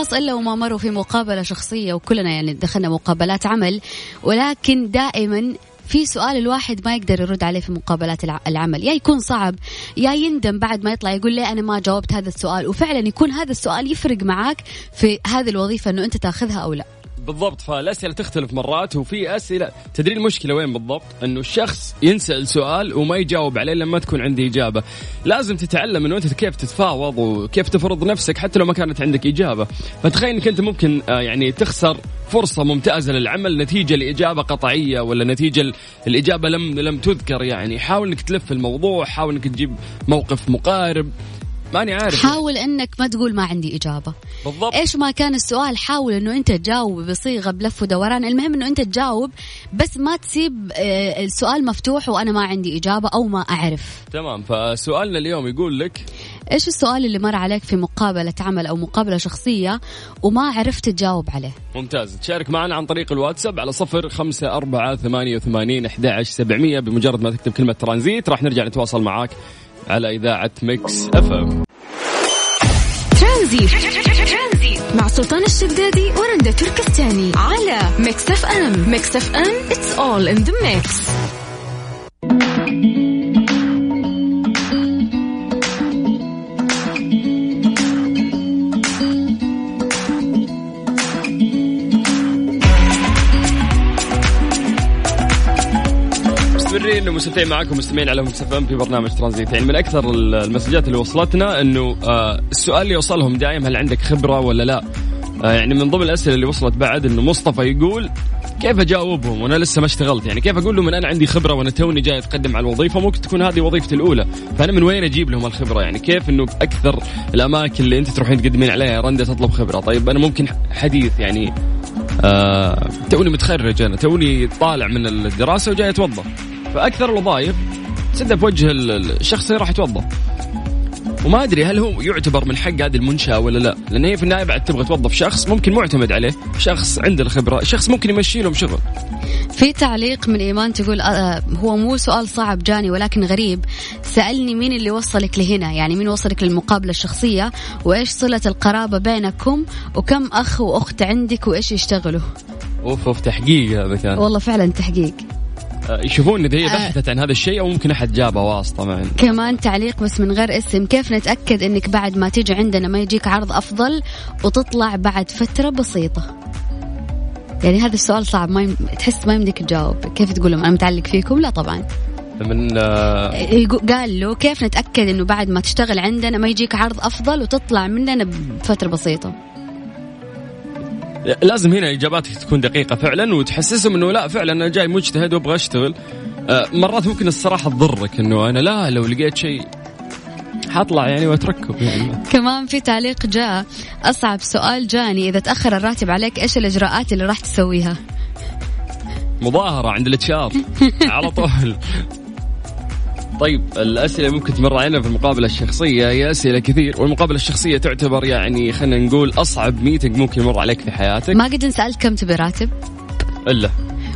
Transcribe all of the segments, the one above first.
الأشخاص إلا وما مروا في مقابلة شخصية وكلنا يعني دخلنا مقابلات عمل. ولكن دائما في سؤال الواحد ما يقدر يرد عليه في مقابلات الع- العمل. يا يكون صعب يا يندم بعد ما يطلع يقول لي أنا ما جاوبت هذا السؤال. وفعلا يكون هذا السؤال يفرق معاك في هذه الوظيفة أنه أنت تأخذها أو لا. بالضبط فالأسئلة تختلف مرات وفي أسئلة تدري المشكلة وين بالضبط؟ إنه الشخص ينسأل سؤال وما يجاوب عليه لما تكون عنده إجابة. لازم تتعلم إنه أنت كيف تتفاوض وكيف تفرض نفسك حتى لو ما كانت عندك إجابة. فتخيل إنك أنت ممكن آه، يعني تخسر فرصة ممتازة للعمل نتيجة لإجابة قطعية ولا نتيجة الإجابة لم لم تذكر يعني. حاول إنك تلف الموضوع حاول إنك تجيب موقف مقارب. ماني عارف. حاول أنك ما تقول ما عندي إجابة. بالضبط. إيش ما كان السؤال حاول إنه أنت تجاوب بصيغة بلف ودوران. المهم إنه أنت تجاوب بس ما تسيب آه، السؤال مفتوح وأنا ما عندي إجابة أو ما أعرف. تمام. فسؤالنا اليوم يقول لك إيش السؤال اللي مر عليك في مقابلة عمل أو مقابلة شخصية وما عرفت تجاوب عليه؟ ممتاز. تشارك معنا عن طريق الواتساب على صفر خمسة أربعة ثمانية وثمانين أحد عشر سبعمية بمجرد ما تكتب كلمة ترانزيت. راح نرجع نتواصل معاك على إذاعة ميكس أف أم ترانزيت. مع سلطان الشدادي ورندا تركستاني على ميكس اف ام ميكس اف ام it's all in the mix. مستمرين ومستمتعين معاكم مستمعين على ميكس إف إم في برنامج ترانزيت. يعني من أكثر ال messages اللي وصلتنا إنه آه السؤال اللي يوصلهم دائما هل عندك خبرة ولا لا؟ آه يعني من ضمن الأسئلة اللي وصلت بعد إنه مصطفى يقول كيف أجاوبهم؟ وأنا لسه ما اشتغلت. يعني كيف أقول لهم ان أنا عندي خبرة وأنا توني جاي أتقدم على الوظيفة ممكن تكون هذه وظيفتي الأولى. فأنا من وين أجيب لهم الخبرة؟ يعني كيف إنه باكثر الأماكن اللي أنت تروحين تقدمين عليها يا رندا تطلب خبرة؟ طيب أنا ممكن حديث يعني آه توني متخرج أنا توني طالع من الدراسة وجاي اتوظف فأكثر الوظائف تسدها في وجه ال- ال- الشخص اللي راح يتوظف وما أدري هل هو يعتبر من حق هذه المنشأة ولا لا. لأن هي في النهاية بعد تبغى توظف شخص ممكن معتمد عليه شخص عنده الخبرة شخص ممكن يمشي لهم شغل. في تعليق من إيمان تقول آه هو مو سؤال صعب جاني ولكن غريب. سألني مين اللي وصلك لهنا؟ يعني مين وصلك للمقابلة الشخصية؟ وإيش صلة القرابة بينكم؟ وكم أخ وأخت عندك؟ وإيش يشتغلوا؟ أوف أوف تحقيق هذا كان. والله فعلا تحقيق. يشوفون إذا هي آه. بحثت عن هذا الشيء أو ممكن أحد جابها واسطة معنا كمان تعليق بس من غير اسم. كيف نتأكد إنك بعد ما تيجي عندنا ما يجيك عرض أفضل وتطلع بعد فترة بسيطة؟ يعني هذا السؤال صعب ما يم... تحس ما يمديك تجاوب. كيف تقول لهم؟ أنا متعلق فيكم؟ لا طبعا. من آه، قال له كيف نتأكد إنه بعد ما تشتغل عندنا ما يجيك عرض أفضل وتطلع مننا بفترة بسيطة؟ لازم هنا اجاباتك تكون دقيقة فعلا وتحسسهم إنه لا فعلا أنا جاي مجتهد وأبغى أشتغل. آه، مرات ممكن الصراحة تضرك إنه أنا لا لو لقيت شيء حطلع يعني وأتركه. يعني كمان في تعليق جاء. أصعب سؤال جاني إذا تأخر الراتب عليك إيش الإجراءات اللي راح تسويها؟ مظاهرة عند ال HR على طول. طيب الأسئلة ممكن تمر علينا في المقابلة الشخصية. هي أسئلة كثير والمقابلة الشخصية تعتبر يعني خلينا نقول أصعب meeting ممكن يمر عليك في حياتك. ما قد انسألت كم تبي راتب؟ إلا.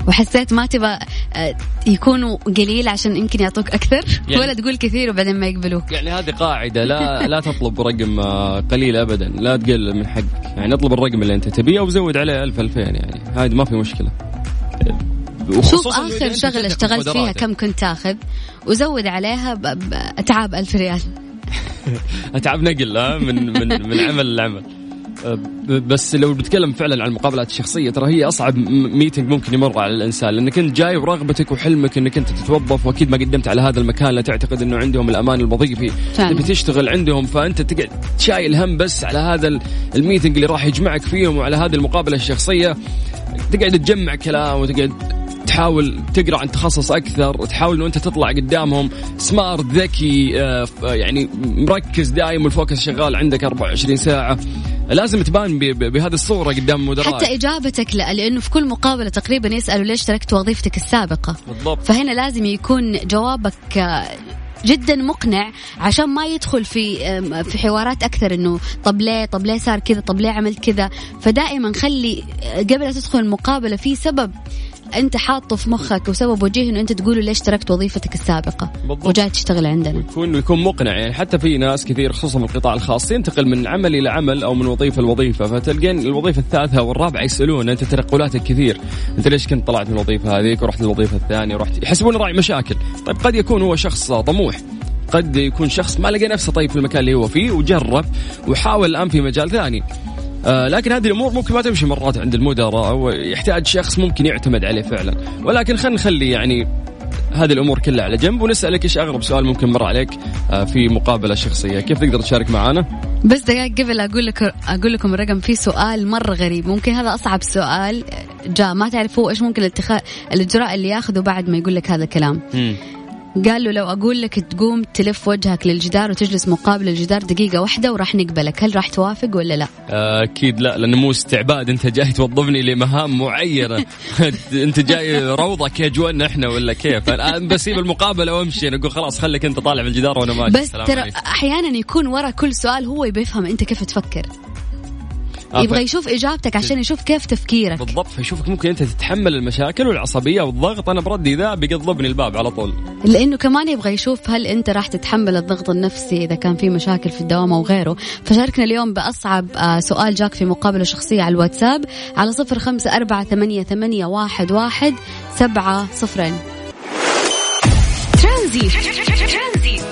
وحسيت ما تبغى آه، يكونوا قليل عشان يمكن يعطوك أكثر؟ يعني- ولا تقول كثير وبعدين ما يقبلوك؟ يعني هذه قاعدة لا لا تطلب رقم آه، قليل ابدا لا تقلل من حقك. يعني اطلب الرقم اللي أنت تبيه وزود عليه 1000 2000 يعني. هذه ما في مشكلة. شوف آخر شغلة اشتغلت فيها. كم كنت تاخذ وزود عليها ب- باتعاب ألف ريال أتعب نقل من من من عمل لعمل أه، بس لو بتكلم فعلا عن المقابلات الشخصية ترى هي أصعب ميتنج ممكن يمر على الإنسان لأنك أنت جاي ورغبتك وحلمك إنك أنت تتوظف وأكيد ما قدمت على هذا المكان لا تعتقد إنه عندهم الأمان الوظيفي. تبي تشتغل عندهم فأنت تقعد شايل هم بس على هذا ال- ال meeting اللي راح يجمعك فيهم وعلى هذه المقابلة الشخصية تقعد تجمع كلام وتقعد تحاول تقرأ عن تخصص أكثر تحاول إنه أنت تطلع قدامهم. smart ذكي آه، يعني مركز دائما وال focus شغال عندك 24 ساعة. لازم تبان بهذه الصورة قدام المدراء حتى إجابتك لا لأنه في كل مقابلة تقريبا يسألوا ليش تركت وظيفتك السابقة. بالضبط. فهنا لازم يكون جوابك آه، جدا مقنع عشان ما يدخل في في حوارات أكثر إنه طب ليه؟ طب ليه صار كذا؟ طب ليه عملت كذا؟ فدائما خلي آه، قبل لا تدخل المقابلة في سبب أنت حاطه في مخك وسبب وجيه إنه أنت تقول ليش تركت وظيفتك السابقة؟ بالضبط. وجاي تشتغل عندنا. يكون يكون مقنع. يعني حتى في ناس كثير خصوصا في القطاع الخاص ينتقل من عمل إلى عمل أو من وظيفة لوظيفة. فتلقين الوظيفة الثالثة والرابعة يسألون أنت تنقلاتك كثير. أنت ليش كنت طلعت من الوظيفة هذيك ورحت للوظيفة الثانية ورحت يحسبون راعي مشاكل. طيب قد يكون هو شخص طموح. قد يكون شخص ما لقى نفسه طيب في المكان اللي هو فيه وجرب وحاول الآن في مجال ثاني. آه لكن هذه الأمور ممكن ما تمشي مرات عند المدراء ويحتاج شخص ممكن يعتمد عليه فعلا. ولكن خلينا نخلي يعني هذه الأمور كلها على جنب ونسألك إيش أغرب سؤال ممكن مر عليك آه، في مقابلة شخصية. كيف تقدر تشارك معنا بس دقائق قبل أقول لك أقول لكم الرقم في سؤال مره غريب. ممكن هذا أصعب سؤال جاء ما تعرفوا إيش ممكن الاتخاذ الإجراء اللي ياخذه بعد ما يقول لك هذا الكلام. قال له لو أقول لك تقوم تلف وجهك للجدار وتجلس مقابل الجدار دقيقة واحدة وراح نقبلك. هل راح توافق ولا لا؟ أكيد لا لأنه مو استعباد. أنت جاي توظفني لمهام معينه أنت جاي روضه كيجوان إحنا ولا كيف؟ الآن بسيب المقابلة وامشي. أنا أقول خلاص خليك أنت طالع بالجدار وأنا ماشي. بس ترى أحيانا يكون ورا كل سؤال هو بيفهم أنت كيف تفكر. يبغى يشوف إجابتك عشان يشوف كيف تفكيرك. بالضبط فيشوفك ممكن أنت تتحمل المشاكل والعصبية والضغط. أنا بردي ذا بيقضبني الباب على طول. لأنه كمان يبغى يشوف هل أنت راح تتحمل الضغط النفسي إذا كان في مشاكل في الدوام أو غيره. فشاركنا اليوم بأصعب آه، سؤال جاك في مقابله شخصية على الواتساب على صفر خمسة أربعة ثمانية, ثمانية واحد, واحد سبعة صفرين. ترانزيت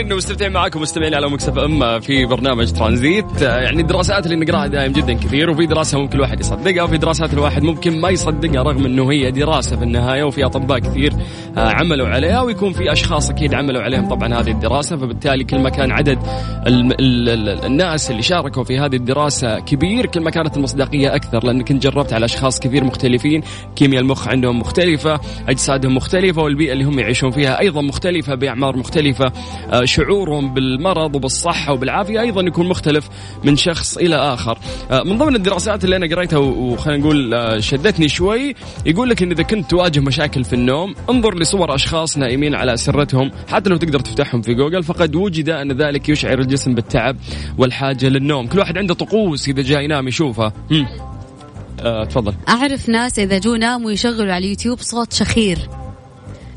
مستمرين ومستمتعين معاكم مستمعين على ميكس اف أم في برنامج ترانزيت. يعني الدراسات اللي نقراها دائما جدا كثير وفي دراسة ممكن الواحد يصدقها وفي دراسات الواحد ممكن ما يصدقها رغم إنه هي دراسة في النهاية وفي أطباء كثير آه، عملوا عليها ويكون في أشخاص أكيد عملوا عليهم طبعا هذه الدراسة. فبالتالي كل ما كان عدد ال ال ال الناس اللي شاركوا في هذه الدراسة كبير كل ما كانت المصداقية أكثر لأنك كنت جربت على أشخاص كثير مختلفين كيمياء المخ عندهم مختلفة أجسادهم مختلفة والبيئة اللي هم يعيشون فيها أيضا مختلفة بأعمار مختلفة آه، شعورهم بالمرض وبالصحة وبالعافية أيضا يكون مختلف من شخص إلى آخر. آه، من ضمن الدراسات اللي أنا قريتها وخلينا نقول آه، شدتني شوي يقول لك إن إذا كنت تواجه مشاكل في النوم انظر لصور أشخاص نائمين على أسرتهم حتى لو تقدر تفتحهم في جوجل فقد وجد أن ذلك يشعر الجسم بالتعب والحاجة للنوم. كل واحد عنده طقوس إذا جاي ينام يشوفها. أه، تفضل. أعرف ناس إذا جو ناموا يشغلوا على اليوتيوب صوت شخير.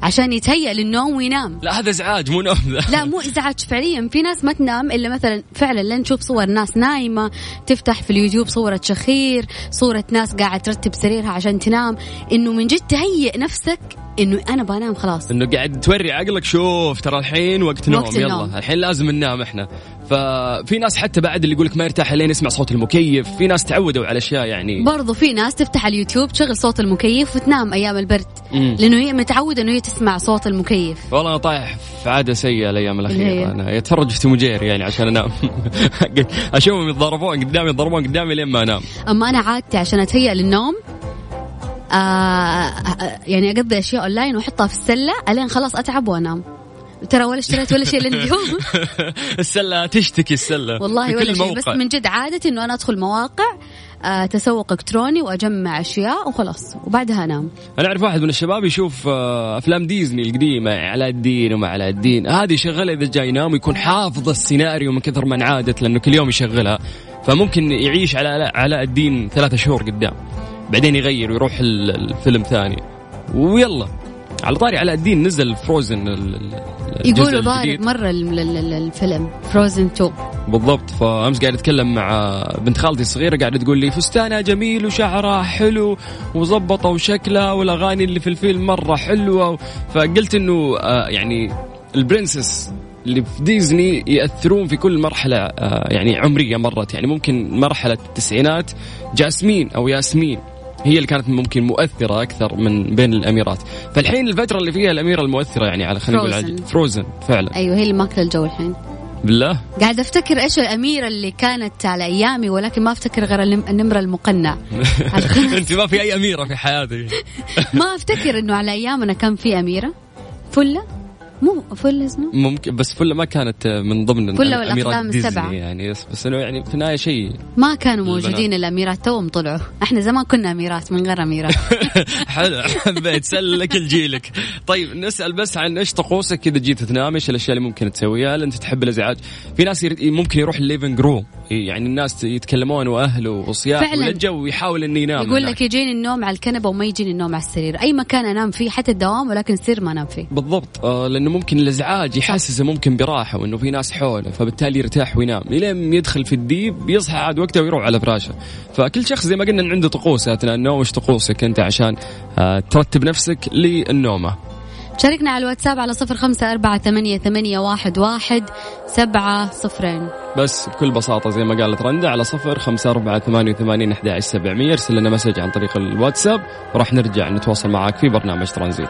عشان يتهيأ للنوم وينام. لا هذا إزعاج مو نوم. لا مو إزعاج فعليا. في ناس ما تنام إلا مثلا فعلا لين نشوف صور ناس نايمة تفتح في اليوتيوب صورة شخير صورة ناس قاعد ترتب سريرها عشان تنام. إنه من جد تهيئ نفسك إنه أنا بنام خلاص. إنه قاعد توري عقلك شوف ترى الحين وقت نوم وقت النوم. يلا الحين لازم ننام إحنا. ففي ناس حتى بعد اللي يقول لك ما يرتاح لين يسمع صوت المكيف في ناس تعودوا على أشياء يعني. برضو في ناس تفتح اليوتيوب تشغل صوت المكيف وتنام أيام البرد مم. لأنه هي متعودة إنه هي تسمع صوت المكيف. والله أنا طايح في عادة سيئة الأيام الأخيرة. أنا اتفرج في توم يعني عشان أنام. أشوفهم يتضاربون قدامي يتضاربون قدامي لين ما أنام. أما أنا عادتي عشان أتهيأ للنوم آه، يعني أقضي أشياء أونلاين وأحطها في السلة ألين خلاص أتعب وأنام. ترى ولا اشتريت ولا شيء لليوم السلة تشتكي السلة. والله ولا شيء بس من جد عادتي انه أنا أدخل مواقع آه تسوق إلكتروني وأجمع أشياء وخلاص وبعدها أنام. أنا أعرف واحد من الشباب يشوف آه أفلام ديزني القديمة علاء الدين وما علاء الدين. هذه يشغلها إذا جاي ينام ويكون حافظ السيناريو من كثر ما انعادت لأنه كل يوم يشغلها. فممكن يعيش على علاء الدين ثلاثة شهور قدام. بعدين يغير ويروح الفيلم ثاني. ويلا. على طاري علاء الدين نزل فروزن يقولوا ضارب مرة الفيلم فروزن 2 بالضبط فأمس قاعد اتكلم مع بنت خالتي الصغيرة قاعدة تقول لي فستانها جميل وشعرها حلو وظبطة وشكلها والأغاني اللي في الفيلم مرة حلوة فقلت إنه آه، يعني البرنسس اللي في ديزني يأثرون في كل مرحلة آه، يعني عمرية مرت. يعني ممكن مرحلة التسعينات جاسمين أو ياسمين. هي اللي كانت ممكن مؤثرة أكثر من بين الأميرات. فالحين الفترة اللي فيها الأميرة المؤثرة يعني على خلينا نقول فروزن فعلا. أيوه هي اللي ماكلة الجو الحين. بالله؟ قاعد أفتكر إيش الأميرة اللي كانت على أيامي ولكن ما أفتكر غير النمر المقنع أنت ما في أي أميرة في حياتك. ما أفتكر إنه على أيامنا كان في أميرة. فلة؟ مو فل اسمه؟ ممكن بس فل ما كانت من ضمن فل والاقلام السبعة. يعني. بس إنه يعني في النهاية شيء ما كانوا موجودين الأميرات توهم طلعوا. إحنا زمان كنا أميرات من غير أميرات. حلو. حبيت سلك لجيلك طيب نسأل بس عن إيش طقوسك كذا جيت تنام إيش الأشياء اللي ممكن تسويها؟ هل أنت تحب الأزعاج؟ في ناس ممكن يروح ال living room يعني الناس يتكلمون وأهله وصياح والجو ويحاول إنه ينام يقول لك يجيني النوم على الكنبة وما يجيني النوم على السرير. أي مكان أنام فيه حتى الدوام ولكن السرير ما أنام فيه. بالضبط. آه لأنه ممكن الازعاج يحسسه ممكن براحة وإنه في ناس حوله فبالتالي يرتاح وينام. إلين يدخل في ال deep يصحى عاد وقته ويروح على فراشه. فكل شخص زي ما قلنا عنده طقوس أثناء النوم وش طقوسك أنت عشان آه ترتب نفسك للنومة. شاركنا على الواتساب على صفر خمسة أربعة ثمانية, ثمانية واحد, واحد سبعة صفرين. بس بكل بساطة زي ما قالت رندا على صفر خمسة أربعة ثمانية وثمانين أحد سبعمية ارسل لنا message عن طريق الواتساب وراح نرجع نتواصل معك في برنامج ترانزيت.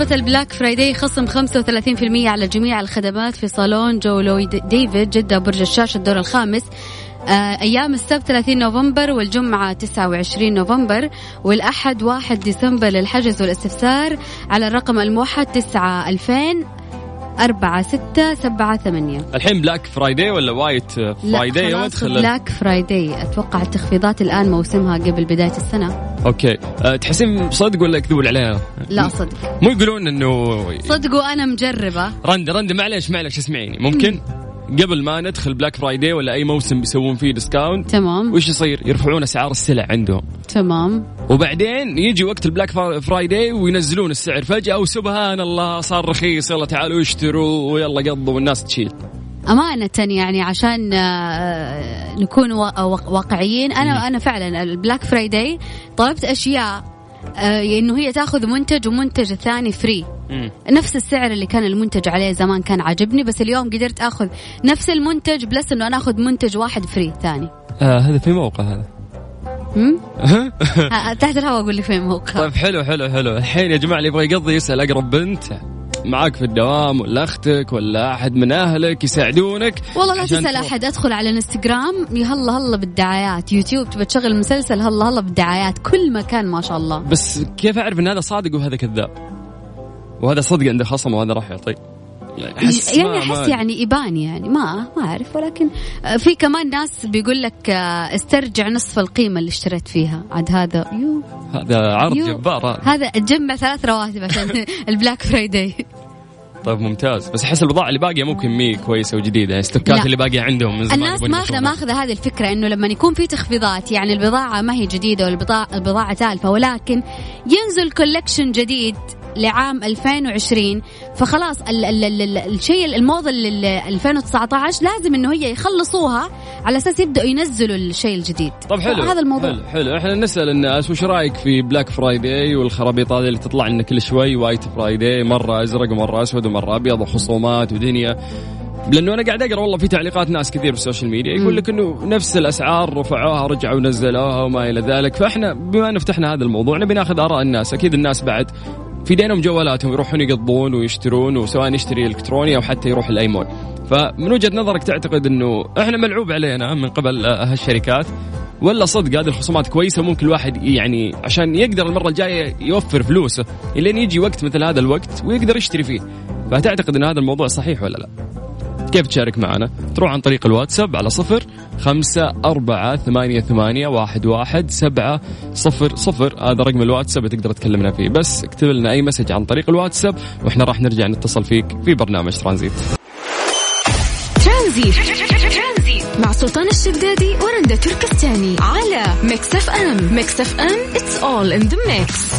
بمناسبة ال Black Friday خصم 35% على جميع الخدمات في صالون جولو ديفيد جدة برج الشاشة الدور الخامس. آه، أيام السبت 30 نوفمبر والجمعة 29 نوفمبر والأحد 1 ديسمبر للحجز والاستفسار على الرقم الموحد 9 2000 أربعة ستة سبعة ثمانية. الحين Black Friday ولا White Friday لا Black Friday أتوقع التخفيضات الآن موسمها قبل بداية السنة. okay. أه تحسين صدق ولا يكذبون عليها؟ لا صدق. مو يقولون إنه صدقوا أنا مجربة. رند رند معلش معلش اسمعيني. ممكن؟ قبل ما ندخل Black Friday ولا أي موسم بيسوون فيه discount تمام. وش يصير؟ يرفعون أسعار السلع عندهم. تمام. وبعدين يجي وقت ال Black Friday وينزلون السعر فجأة وسبحان الله صار رخيص يلا تعالوا اشتروا ويلا قضوا والناس تشيل. أمانة يعني عشان آه، نكون واقعيين. أنا أنا فعلا ال Black Friday طلبت أشياء آه، إنه هي تأخذ منتج ومنتج الثاني free مم. نفس السعر اللي كان المنتج عليه زمان كان عاجبني بس اليوم قدرت أخذ نفس المنتج plus إنه أنا أخذ منتج واحد free ثاني. آه هذا في موقع هذا. تحت الهواء أقول لي في موقع. طيب حلو حلو حلو. الحين يا جماعة اللي يبغى يقضي يسأل أقرب بنت. معك في الدوام ولا أختك ولا أحد من أهلك يساعدونك والله لا تسال أحد أدخل على الانستغرام. هلا هلا بالدعايات. يوتيوب تبى تشغل مسلسل هلا هلا بالدعايات. كل مكان ما شاء الله. بس كيف أعرف إن هذا صادق وهذا كذاب؟ وهذا صدق عنده خصم وهذا راح يعطي. يعني أحس يعني أحس يعني يبان يعني ما ما أعرف. ولكن في كمان ناس بيقول لك آه، استرجع نصف القيمة اللي اشتريت فيها. عاد هذا يو هذا عرض يو جبار. هذا تجمع ثلاث رواتب عشان ال Black Friday طيب ممتاز. بس أحس البضاعه اللي باقيه ممكن مي كويسة وجديدة. يعني الستوكات اللي باقية عندهم من زمان الناس ماخذه ماخذة هذه الفكرة إنه لما يكون في تخفيضات يعني البضاعة ما هي جديدة والبضاعه البضاعة تالفة ولكن ينزل collection جديد لعام 2020 فخلاص ال ال ال الشيء الموضة 2019 لازم إنه هي يخلصوها على أساس يبدأوا ينزلوا الشيء الجديد. طب حلو. هذا الموضوع. حلو, حلو. إحنا نسأل الناس وش رأيك في Black Friday والخرابيط هذه اللي تطلع لنا كل شوي؟ White Friday مرة أزرق ومرة أسود ومرة أبيض وخصومات ودنيا. لأنه أنا قاعد أقرأ والله في تعليقات ناس كثير في ال social media يقول لك إنه نفس الأسعار رفعوها رجعوا نزلوها وما إلى ذلك. فإحنا بما ان فتحنا هذا الموضوع نبي ناخذ آراء الناس. أكيد الناس بعد في دينهم جوالاتهم يروحون يقضون ويشترون وسواء يشتري إلكتروني أو حتى يروح الاي مول فمن وجهة نظرك تعتقد إنه إحنا ملعوب علينا من قبل هالشركات ولا صدق هذه الخصومات كويسة ممكن الواحد يعني عشان يقدر المرة الجاية يوفر فلوسه الين يجي وقت مثل هذا الوقت ويقدر يشتري فيه فتعتقد إن هذا الموضوع صحيح ولا لا؟ كيف تشارك معنا؟ تروح عن طريق الواتساب على صفر خمسة أربعة ثمانية ثمانية واحد واحد سبعة صفر صفر. هذا رقم الواتساب تقدر تكلمنا فيه. بس اكتب لنا أي message عن طريق الواتساب وإحنا راح نرجع نتصل فيك في برنامج ترانزيت. ترانزيت. مع سلطان الشدادي ورندا تركستاني على Mix FM. Mix FM it's all in the mix.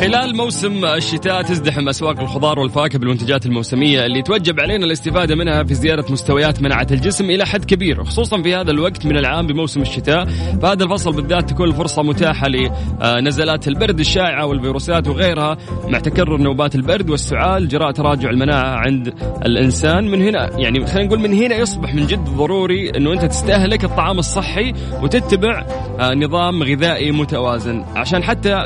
خلال موسم الشتاء تزدحم أسواق الخضار والفواكه بالمنتجات الموسمية اللي توجب علينا الاستفادة منها في زياده مستويات مناعة الجسم إلى حد كبير خصوصا في هذا الوقت من العام بموسم الشتاء. فهذا الفصل بالذات تكون الفرصه متاحة لنزلات البرد الشائعة والفيروسات وغيرها مع تكرر نوبات البرد والسعال جراء تراجع المناعة عند الإنسان. من هنا يعني خلينا نقول من هنا يصبح من جد ضروري إنه أنت تستهلك الطعام الصحي وتتبع آه، نظام غذائي متوازن. عشان حتى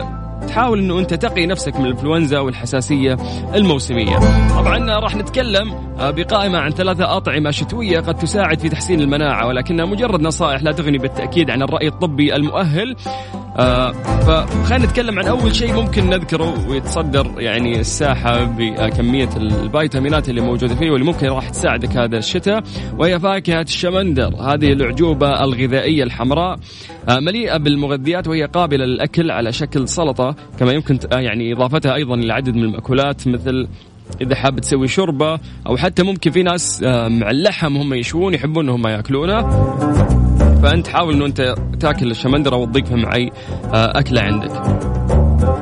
تحاول إنه أنت تقي نفسك من الإنفلونزا والحساسية الموسمية. طبعا راح نتكلم بقائمة عن ثلاثة أطعمة شتوية قد تساعد في تحسين المناعة ولكنها مجرد نصائح لا تغني بالتأكيد عن الرأي الطبي المؤهل. آه فخلينا نتكلم عن أول شيء ممكن نذكره ويتصدر يعني الساحة بكمية الفيتامينات اللي موجودة فيه واللي ممكن راح تساعدك هذا الشتاء وهي فاكهة الشمندر هذه الأعجوبة الغذائية الحمراء آه مليئة بالمغذيات وهي قابلة للأكل على شكل سلطة كما يمكن آه، يعني إضافتها أيضا لعدد من المأكولات مثل إذا حاب تسوي شوربة أو حتى ممكن في ناس آه، مع اللحم هم يشوون يحبون إنهم يأكلونه فأنت حاول إنه أنت تاكل الشمندره وتضيفها اي آه، أكلة عندك.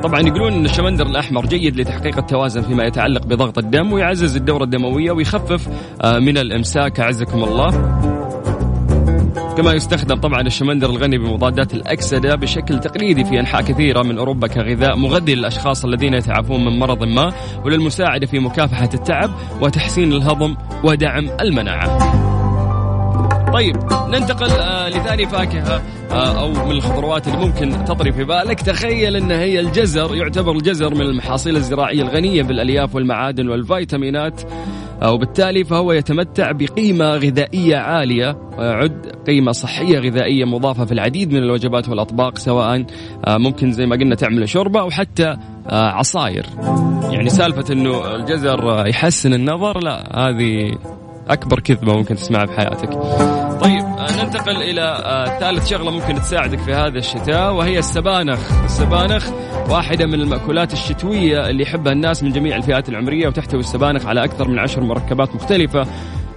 طبعا يقولون إن الشمندر الأحمر جيد لتحقيق التوازن فيما يتعلق بضغط الدم ويعزز الدورة الدموية ويخفف من الإمساك أعزكم الله. كما يستخدم طبعا الشمندر الغني بمضادات الأكسدة بشكل تقليدي في أنحاء كثيرة من أوروبا كغذاء مغذي للأشخاص الذين يتعافون من مرض ما وللمساعدة في مكافحة التعب وتحسين الهضم ودعم المناعة. طيب ننتقل آه لثاني فاكهة آه أو من الخضروات اللي ممكن تطري في بالك. تخيل أن هي الجزر يعتبر الجزر من المحاصيل الزراعية الغنية بالألياف والمعادن والفيتامينات. وبالتالي فهو يتمتع بقيمة غذائية عالية ويعد قيمة صحية غذائية مضافة في العديد من الوجبات والأطباق سواء آه، ممكن زي ما قلنا تعمل شوربة أو حتى آه، عصاير. يعني سالفة أنه الجزر يحسن النظر لا هذه أكبر كذبة ممكن تسمعها طيب آه، ننتقل إلى آه، ثالث شغلة ممكن تساعدك في هذا الشتاء وهي السبانخ. السبانخ واحدة من المأكولات الشتوية اللي يحبها الناس من جميع الفئات العمرية وتحتوي السبانخ على أكثر من عشر مركبات مختلفة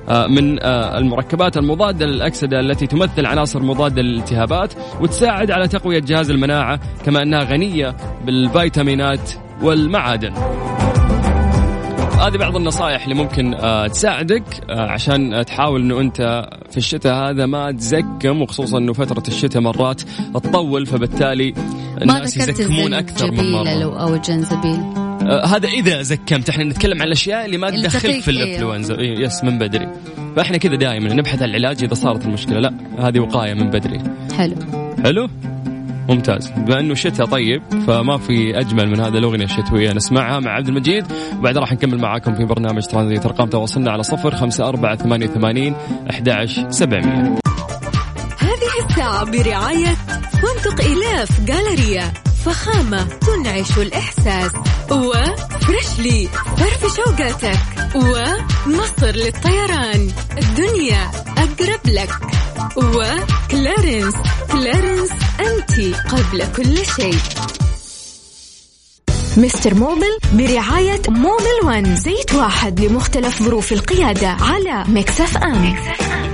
آه، من المركبات المضادة للأكسدة التي تمثل عناصر مضادة للالتهابات وتساعد على تقوية جهاز المناعة كما أنها غنية بالفيتامينات والمعادن. هذه بعض النصائح اللي ممكن آه، تساعدك آه، عشان تحاول إنه أنت في الشتاء هذا ما تزكم وخصوصا إنه فترة الشتاء مرات تطول فبالتالي الناس يزكمون أكثر من مرة. أو الجنزبيل آه هذا إذا زكمت إحنا نتكلم عن الأشياء اللي ما تدخلك في الإنفلونزا. إيه يس من بدري. فإحنا كذا دائما نبحث عن العلاج إذا صارت المشكلة. لا هذه وقاية من بدري. حلو. حلو؟ ممتاز. بما إنه شتاء طيب فما في أجمل من هذه الأغنية الشتويه نسمعها مع عبد المجيد. وبعد راح نكمل معاكم في برنامج ترانزيت أرقام تواصلنا على صفر خمسة أربعة ثمانية وثمانين أحد سبعمية. هذه الساعة برعاية فندق إلاف جالريا فخامة تنعش الإحساس وفريشلي فرف شوقاتك ومصر للطيران. الدنيا أقرب لك. وكلارنس كلارنس أنت قبل كل شيء. Mister Mobil برعاية Mobil One زيت واحد لمختلف ظروف القيادة على Mix FM, Mix FM.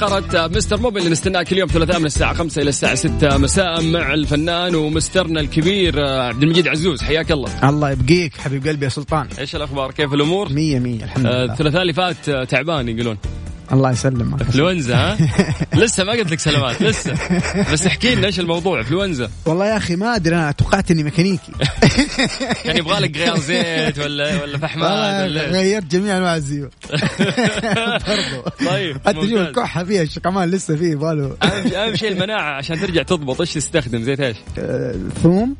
فقرة مستر موبل اللي نستناها كل يوم ثلاثاء من الساعة 5 إلى الساعة 6 مساء مع الفنان ومسترنا الكبير عبد المجيد عزوز. حياك الله. الله يبقيك حبيب قلبي يا سلطان. إيش الأخبار؟ كيف الأمور؟ مية مية الحمد لله. الثلاثاء اللي فات تعبان يقولون. الله يسلمك. انفلونزا ها؟ لسه ما قلت لك سلامات لسه. بس احكي لنا إيش الموضوع انفلونزا والله يا أخي ما أدري أنا توقعت إني ميكانيكي. يعني يبغى لك غيار زيت ولا ولا فحمان ولا غيرت جميع أنواع الزيوت. برضو. طيب حتى شوف الكحة فيها الشكمان لسه فيه باله أهم شيء المناعة عشان ترجع تضبط إيش تستخدم زيت إيش؟ آه، ثوم.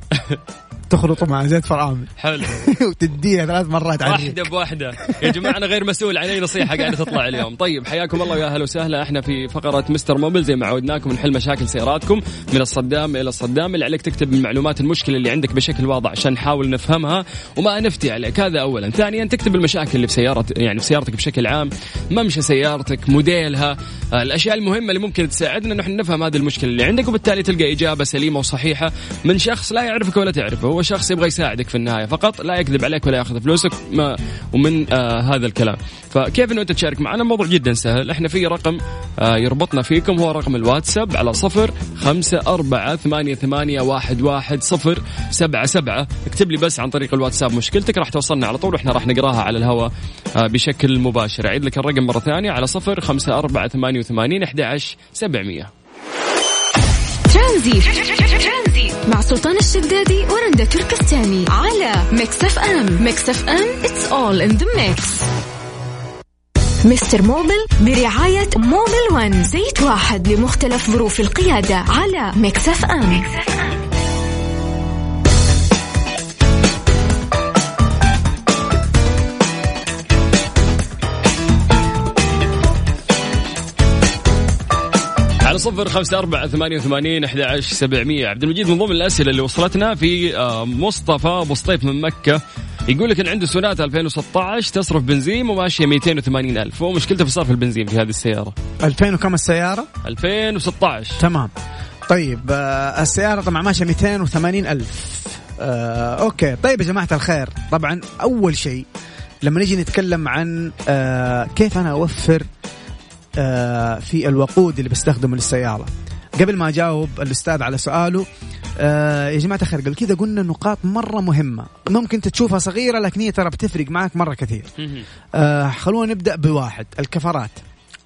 تخلطه مع زيت فرامل. حلو. وتديها ثلاث مرات على واحدة بواحدة. يا جماعة أنا غير مسؤول. عن اي نصيحة قاعدة تطلع اليوم. طيب حياكم الله ويا أهلا وسهلا. إحنا في فقرة مستر موبل زي ما عودناكم نحل مشاكل سياراتكم من الصدام إلى الصدام. اللي عليك تكتب المعلومات المشكلة اللي عندك بشكل واضح عشان نحاول نفهمها. وما نفتي عليك. هذا اولا. ثانيا تكتب المشاكل اللي في سياره يعني في سيارتك بشكل عام. ممشى سيارتك موديلها الأشياء المهمة اللي ممكن تساعدنا نحن نفهم هذه المشكلة اللي عندك. وبالتالي تلقى إجابة سليمة وصحيحة من شخص لا يعرفك ولا تعرفه. هو شخص يبغى يساعدك في النهاية. فقط لا يكذب عليك ولا ياخذ فلوسك ما ومن آه هذا الكلام. فكيف إنه أنت تشارك معنا؟ الموضوع جدا سهل. إحنا في رقم آه يربطنا فيكم. هو رقم الواتساب على صفر خمسة أربعة ثمانية, ثمانية واحد, واحد صفر سبعة سبعة. اكتب لي بس عن طريق الواتساب مشكلتك راح توصلنا على طول وإحنا راح نقراها على الهواء آه بشكل مباشر. أعيد لك الرقم مرة ثانية على صفر خمسة أربعة ثمانية وثمانين أحد سبعمية. ترانزيت. مع سلطان الشدادي ورندا تركستاني على Mix FM. Mix FM it's all in the mix. Mister Mobil برعاية Mobil One. زيت واحد لمختلف ظروف القيادة على Mix FM, Mix FM. على صفر خمسة أربعة ثمانية وثمانين أحد سبعمية. عبد المجيد من ضمن الأسئلة اللي وصلتنا في آه، مصطفى أبو سطيف من مكة. يقول لك إن عنده سوناتا 2016 تصرف بنزين وماشية 280 ألف. هو مشكلته في صرف البنزين في هذه السيارة. 2000 وكم السيارة؟ 2016 تمام. طيب آه السيارة طبعا ماشية 280 ألف. آه okay. طيب يا جماعة الخير طبعا أول شيء لما نيجي نتكلم عن آه كيف أنا أوفر في الوقود اللي بستخدمه للسيارة. قبل ما أجاوب الأستاذ على سؤاله آه يا جماعة الخير قبل كذا قلنا نقاط مرة مهمة. ممكن تشوفها صغيرة لكن هي ترى بتفرق معك مرة كثير. آه خلونا نبدأ بواحد الكفرات.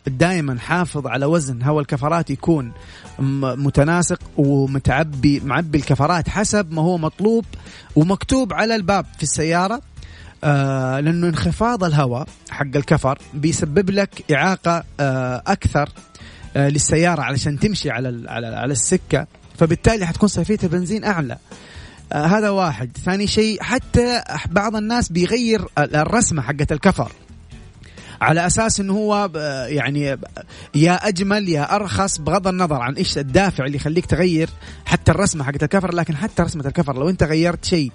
دائما حافظ على وزن هواء الكفرات يكون متناسق ومتعبي معبي الكفرات حسب ما هو مطلوب ومكتوب على الباب في السيارة. آه لأنه انخفاض الهواء حق الكفر بيسبب لك إعاقة آه أكثر آه للسيارة علشان تمشي على على على السكة. فبالتالي حتكون صيفيه البنزين أعلى. آه هذا واحد. ثاني شيء حتى بعض الناس بيغير الرسمة حقت الكفر. على أساس إنه هو يعني يا أجمل يا أرخص بغض النظر عن إيش الدافع اللي يخليك تغير حتى الرسمة حقت الكفر لكن حتى رسمة الكفر لو أنت غيرت شيء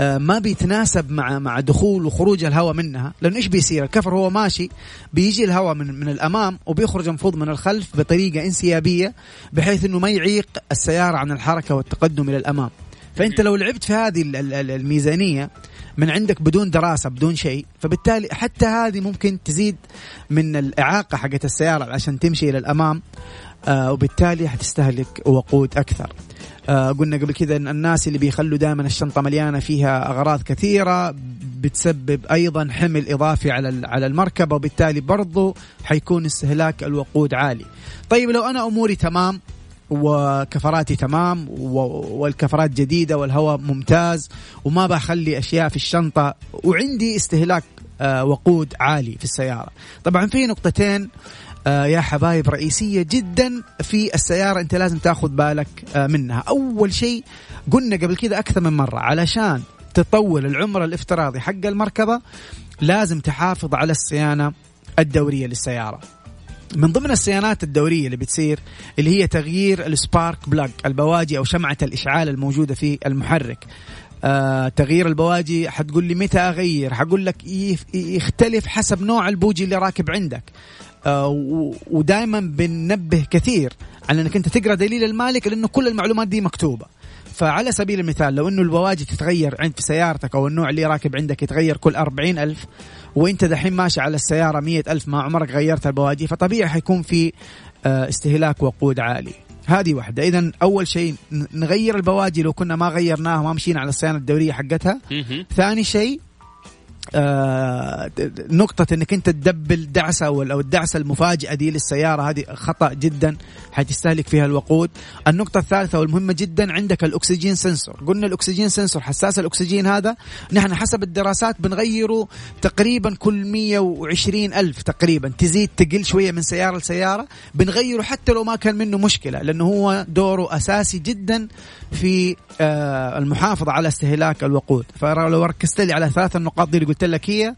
آه، ما بيتناسب مع مع دخول وخروج الهواء منها. لأنه إيش بيصير؟ الكفر هو ماشي بيجي الهواء من من الأمام وبيخرج مفروض من الخلف بطريقة انسيابية بحيث إنه ما يعيق السيارة عن الحركة والتقدم إلى الأمام. فأنت لو لعبت في هذه الميزانية من عندك بدون دراسة بدون شيء فبالتالي حتى هذه ممكن تزيد من الإعاقة حقت السيارة عشان تمشي إلى الأمام آه وبالتالي حتستهلك وقود أكثر آه قلنا قبل كذا إن الناس اللي بيخلوا دائما الشنطة مليانة فيها أغراض كثيرة بتسبب أيضا حمل إضافي على على المركبة وبالتالي برضو حيكون استهلاك الوقود عالي. طيب لو أنا أموري تمام وكفراتي تمام والكفرات جديدة والهواء ممتاز وما بخلي أشياء في الشنطة وعندي استهلاك آه، وقود عالي في السيارة. طبعا في نقطتين آه، يا حبايب رئيسية جدا في السيارة أنت لازم تاخذ بالك آه، منها. أول شيء قلنا قبل كذا أكثر من مرة علشان تطول العمر الافتراضي حق المركبة لازم تحافظ على الصيانة الدورية للسيارة. من ضمن الصيانات الدورية اللي بتصير اللي هي تغيير السبارك بلاج البواجي أو شمعة الإشعال الموجودة في المحرك. آه تغيير البواجي حتقول لي متى أغير؟ حقول لك يختلف حسب نوع البوجي اللي راكب عندك. آه ودائما بننبه كثير على إنك أنت تقرأ دليل المالك لأنه كل المعلومات دي مكتوبة. فعلى سبيل المثال لو إنه البواجي تتغير عند في سيارتك أو النوع اللي راكب عندك يتغير كل أربعين ألف وإنت دحين ماشي على السيارة مية ألف ما عمرك غيرت البواجي فطبيعي حيكون في آه، استهلاك وقود عالي. هذه واحدة. إذا أول شيء نغير البواجي لو كنا ما غيرناها ما مشينا على الصيانة الدورية حقتها. ثاني شيء آه نقطة إنك أنت تدبل دعسة أو الدعسة المفاجئة دي للسيارة هذه خطأ جدا حتستهلك فيها الوقود. النقطة الثالثة والمهمة جدا عندك الأكسجين سنسور. قلنا الأكسجين سنسور حساس الأكسجين هذا نحن حسب الدراسات بنغيره تقريبا كل 120 ألف تقريبا تزيد تقل شوية من سيارة لسيارة. بنغيره حتى لو ما كان منه مشكلة لأنه هو دوره أساسي جدا في آه، المحافظة على استهلاك الوقود. فلو ركزت لي على ثلاث النقاط دي اللي قلت لك هي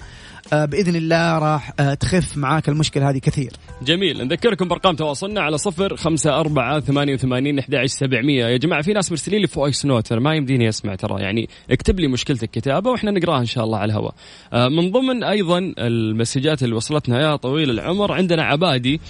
آه، بإذن الله راح آه، تخف معاك المشكلة هذه كثير. جميل. نذكركم بأرقام تواصلنا على صفر خمسة أربعة ثمانية وثمانين أحد سبعمية. يا جماعة في ناس مرسلين لي voice note ما يمديني أسمع ترى. يعني اكتب لي مشكلتك كتابة وإحنا نقراها إن شاء الله على الهواء. من ضمن أيضا ال messages اللي وصلتنا يا طويل العمر عندنا عبادي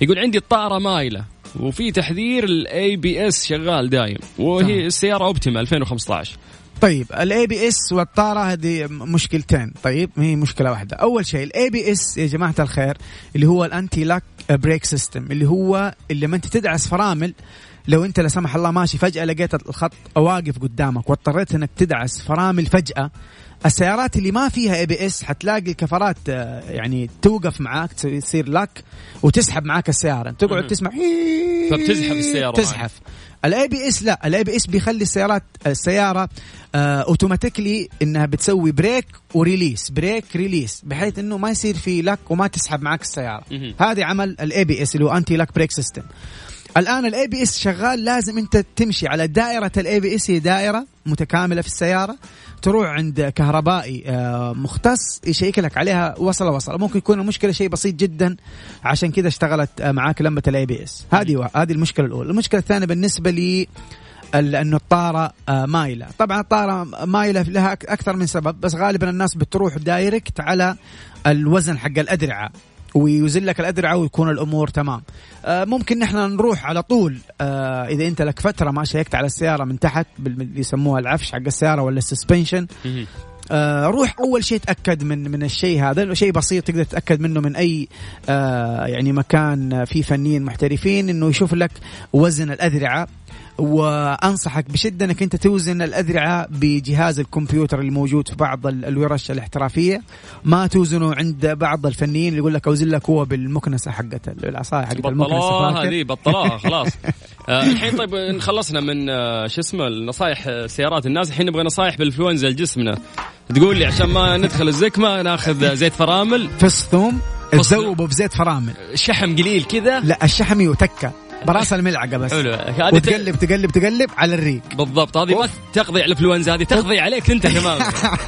يقول عندي الطارة مايلة. وفي تحذير ال ABS شغال دايم وهي السيارة اوبتيما 2015 طيب ال ABS والطارة هذه مشكلتين. طيب هي مشكلة واحدة. أول شيء ال ABS يا جماعة الخير اللي هو ال anti-lock brake system اللي هو اللي لما أنت تدعس فرامل لو أنت لا سمح الله ماشي فجأة لقيت الخط واقف قدامك واضطريت إنك تدعس فرامل فجأة السيارات اللي ما فيها ABS حتلاقي الكفرات آه، يعني توقف معاك تصير لك وتسحب معاك السيارة. تقعد تسمع فبتزحف السيارة تزحف. ال ABS لا ال ABS بيخلي السيارات السيارة آه automatically إنها بتسوي brake و release brake release بحيث إنه ما يصير في lock وما تسحب معك السيارة. هذه عمل ال ABS اللي هو anti-lock brake system الآن ال ABS شغال لازم أنت تمشي على دائرة ال ABS هي دائرة متكاملة في السيارة. تروح عند كهربائي آه، مختص يشيك لك عليها وصلة وصلة. ممكن يكون المشكلة شيء بسيط جدا عشان كذا اشتغلت آه، معاك لمبه ال ABS هذه هذه المشكلة الأولى. المشكلة الثانية بالنسبة لي إنه الطارة آه، مايلة. طبعا الطارة مايلة لها أكثر من سبب بس غالبا الناس بتروح direct على الوزن حق الأذرعة. ويوزن لك الأذرعة ويكون الأمور تمام. آه ممكن نحن نروح على طول آه إذا أنت لك فترة ما شيكت على السيارة من تحت اللي يسموها العفش حق السيارة ولا ال suspension. آه روح أول شيء تأكد من من الشيء هذا. شيء بسيط تقدر تتأكد منه من أي آه يعني مكان فيه فنيين محترفين إنه يشوف لك وزن الأذرعة وأنصحك بشدة أنك أنت توزن الأذرعة بجهاز الكمبيوتر اللي موجود في بعض الورش الاحترافية. ما توزنه عند بعض الفنيين اللي يقول لك أوزن لك هو بالمكنسة حقت العصاية حقت المكنسة هذه بطلوها خلاص. آه الحين طيب خلصنا من آه شو اسمه نصائح سيارات الناس. الحين نبغى نصائح بالإنفلونزا لجسمنا. تقول لي عشان ما ندخل الزكمه ناخذ زيت فرامل. فص ثوم تذوبه بزيت فرامل. شحم قليل كذا. لا الشحم وتكه براس الملعقة بس. حلو. وتقلب تقلب تقلب على الريق. بالضبط. هذه ما تقضي على الانفلونزا هذه تقضي عليك أنت كمان.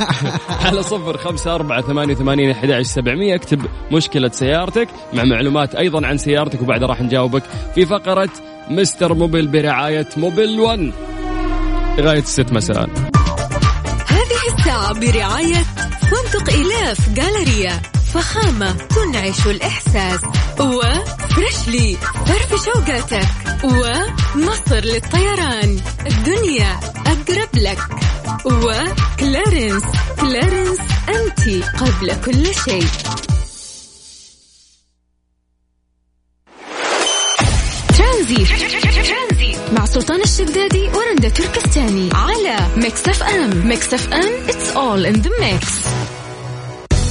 على صفر خمسة أربعة ثمانية وثمانين أحد سبعمية. اكتب مشكلة سيارتك مع معلومات أيضا عن سيارتك وبعدها راح نجاوبك في فقرة مستر موبيل برعاية موبيل 1 لغاية الست مساء. هذه الساعة برعاية فندق إلاف جالريا فخامة تنعش الإحساس وفريشلي فرف شوقاتك ومصر للطيران الدنيا أقرب لك وكلارنس كلارنس أنت قبل كل شيء. ترانزيت مع سلطان الشدادي ورندا تركستاني على ميكس أف أم. ميكس أف أم it's all in the mix.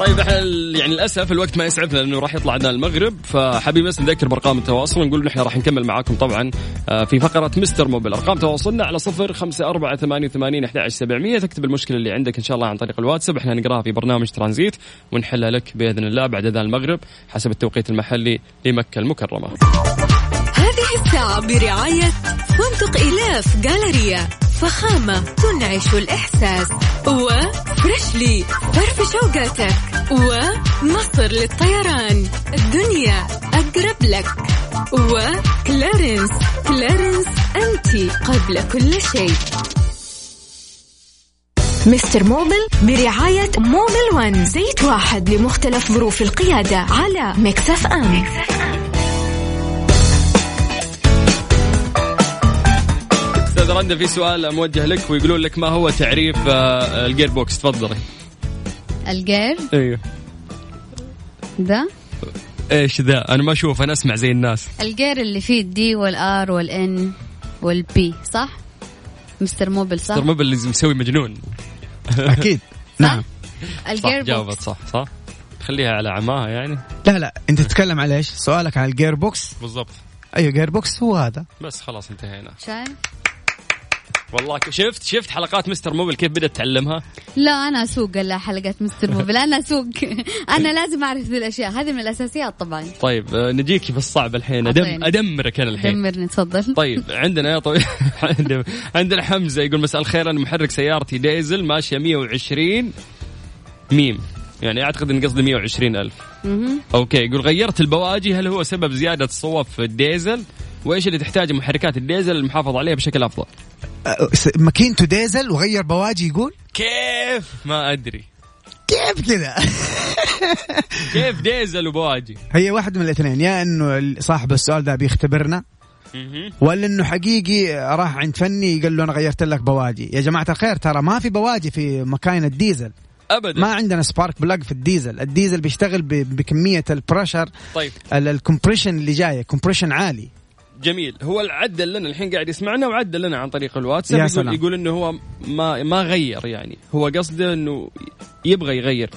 طيب إحنا يعني للأسف الوقت ما يسعفنا لأنه راح يطلع عندنا المغرب. فحبيبي بس نذكر بأرقام التواصل. ونقول نحن راح نكمل معاكم طبعا آه، في فقرة مستر موبل أرقام تواصلنا على صفر خمسة أربعة ثمانية وثمانين أحد سبعمية. تكتب المشكلة اللي عندك إن شاء الله عن طريق الواتساب. إحنا نقراها في برنامج ترانزيت ونحلها لك بإذن الله بعد أذان المغرب حسب التوقيت المحلي لمكة المكرمة. هذه الساعة برعاية فندق إلاف جالريا فخامة تنعش الإحساس وفريشلي فرف شوقاتك ومصر للطيران الدنيا أقرب لك وكلارنس كلارنس أنت قبل كل شيء مستر موبل برعاية موبل ون زيت واحد لمختلف ظروف القيادة على مكسف أم, مكسف أم. أستاذ رندا في سؤال موجه لك ويقولون لك ما هو تعريف آه، ال gearbox؟ تفضلي. ال gear؟ أيوه ذا؟ إيش ذا؟ أنا ما أشوف أنا أسمع زي الناس. ال gear اللي فيه الدي والار والان والبي صح؟ مستر موبل صح؟ مستر موبل اللي مسوي مجنون. أكيد. نعم. ال gear صح جاوبت صح صح. خليها على عماها يعني. لا لا أنت تتكلم على إيش؟ سؤالك على ال gearbox؟ بالضبط. أيوه gearbox هو هذا. بس خلاص انتهينا. شايف؟ والله شفت شفت حلقات مستر موبل؟ كيف بدأت تعلمها؟ لا أنا أسوق لا حلقات مستر موبل. أنا أسوق. أنا لازم أعرف ذي الأشياء. هذه من الأساسيات طبعا. طيب آه، نجيكي في الصعب الحين. أدم. أدمرك أنا الحين. دمرني تفضل. طيب عندنا يا طويل عندنا- حمزة يقول مساء الخير أنا محرك سيارتي ديزل ماشية 120 ميم. يعني أعتقد إن قصدي 120 ألف. أوكي يقول غيرت البواجي هل هو سبب زيادة الصوت في الديزل؟ وإيش اللي تحتاجه محركات الديزل المحافظ عليها بشكل أفضل؟ ماكينته ديزل وغير بواجي يقول؟ كيف؟ ما أدري. كيف كذا؟ كيف ديزل وبواجي؟ هي واحد من الاثنين يا إنه صاحب السؤال ده بيختبرنا. ولا إنه حقيقي راح عند فني قال له أنا غيرت لك بواجي. يا جماعة الخير ترى ما في بواجي في مكاين الديزل. ابدا. ما عندنا spark plug في الديزل. الديزل بيشتغل بكمية ال pressure طيب. ال- ال compression اللي جاية compression عالي. جميل هو عدل لنا الحين قاعد يسمعنا وعدل لنا عن طريق الواتساب يقول, سلام. يقول إنه هو ما ما غير يعني هو قصده إنه يبغى يغير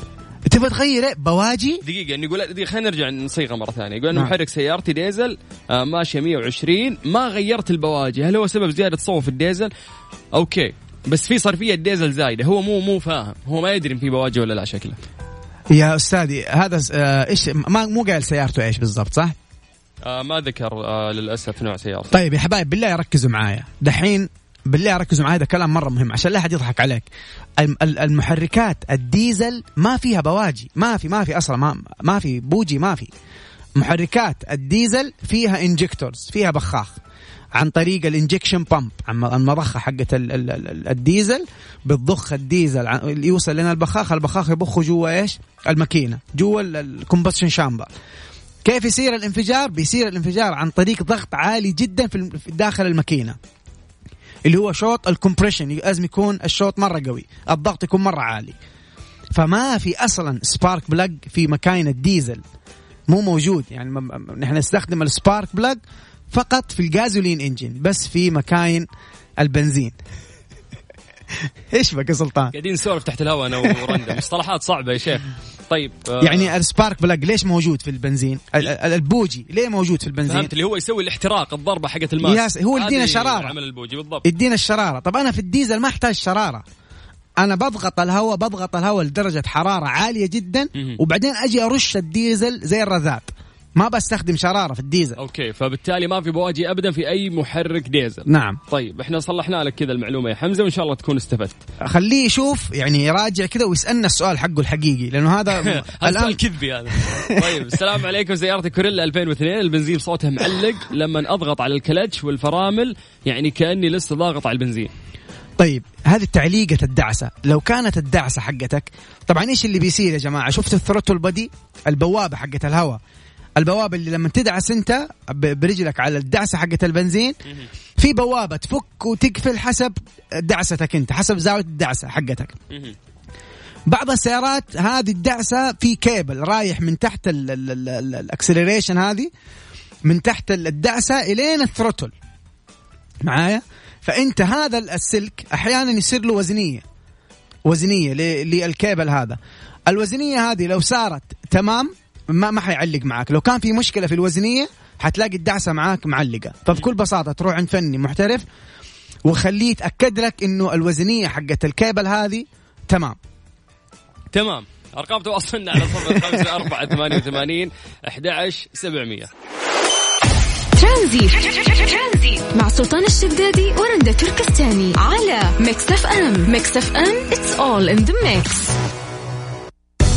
تبغى تغير؟ بواجي دقيقة إنه يقول خلينا نرجع نصيغة مرة ثانية يقول أنا نعم. محرك سيارتي ديزل آه ماشية 120 ما غيرت البواجي هل هو سبب زيادة صوت في الديزل؟ أوكي بس في صرفية ديزل زايدة هو مو مو فاهم هو ما يدري إن في بواجي ولا لا شكله يا أستاذي هذا آه، إيش ما مو قال سيارته إيش بالضبط صح؟ آه ما ذكر آه للأسف نوع سيارته طيب يا حبايب بالله ركزوا معايا. دحين بالله ركزوا معايا ده كلام مرة مهم عشان لا أحد يضحك عليك. الم- ال- المحركات الديزل ما فيها بواجي ما في ما في أصلا ما, ما في بوجي ما في. محركات الديزل فيها injectors فيها بخاخ. عن طريق ال injection pump المضخة حقت ال- ال- ال- الديزل بتضخ الديزل يوصل لنا البخاخ البخاخ يبخه جوا إيش؟ الماكينة جوا ال combustion chamber كيف يصير الانفجار؟ بيصير الانفجار عن طريق ضغط عالي جدا في داخل الماكينة. اللي هو شوط ال compression لازم يكون الشوط مرة قوي، الضغط يكون مرة عالي. فما في أصلا spark plug في مكاين الديزل مو موجود يعني نحن نستخدم ال spark plug فقط في ال gasoline engine بس في مكاين البنزين. إيش بك يا سلطان؟ قاعدين نسولف تحت الهواء أنا ورندا مصطلحات صعبة يا شيخ طيب آه يعني ال spark plug ليش موجود في البنزين؟ ال- ال- البوجي ليه موجود في البنزين؟ فهمت اللي هو يسوي الاحتراق الضربة حقت الماس ياس- هو يدينا هذه شرارة. عمل البوجي بالضبط يدينا الشرارة طب أنا في الديزل ما أحتاج شرارة أنا بضغط الهواء بضغط الهواء لدرجة حرارة عالية جدا. وبعدين أجي أرش الديزل زي الرذاذ ما بستخدم شرارة في الديزل. okay فبالتالي ما في بواجي ابدا في أي محرك ديزل. نعم. طيب إحنا صلحنا لك كذا المعلومة يا حمزة وإن شاء الله تكون استفدت. خليه يشوف يعني يراجع كذا ويسألنا السؤال حقه الحقيقي لأنه هذا الآن كذبي هذا. طيب السلام عليكم سيارتي كورولا 2002 البنزين صوتها معلق لما أضغط على الكلتش والفرامل يعني كأني لسه ضاغط على البنزين. طيب هذه تعليقة الدعسة. لو كانت الدعسة حقتك طبعا إيش اللي بيصير يا جماعة؟ شفت ال throttle body البوابة حقت الهواء. البوابة اللي لما تدعس انت برجلك على الدعسة حقت البنزين في بوابة تفك وتقفل حسب دعستك انت حسب زاوية الدعسة حقتك. بعض السيارات هذه الدعسة في كيبل رايح من تحت ال acceleration هذه من تحت الدعسة إلين ال throttle. معايا؟ فأنت هذا السلك أحيانا يصير له وزنية. وزنية للكيبل هذا. الوزنية هذه لو صارت تمام ما ما حيعلق معك لو كان في مشكلة في الوزنية حتلاقي الدعسة معاك معلقة. فبكل بساطة تروح عند فني محترف وخليه يتأكد لك إنه الوزنية حقت الكيبل هذه تمام. تمام. أرقام تواصلنا على صفر خمسة أربعة ثمانية وثمانين أحد عشر سبعمية. ترانزيت. مع سلطان الشدادي ورندا تركستاني. على ميكس أف أم. ميكس أف أم it's all in the mix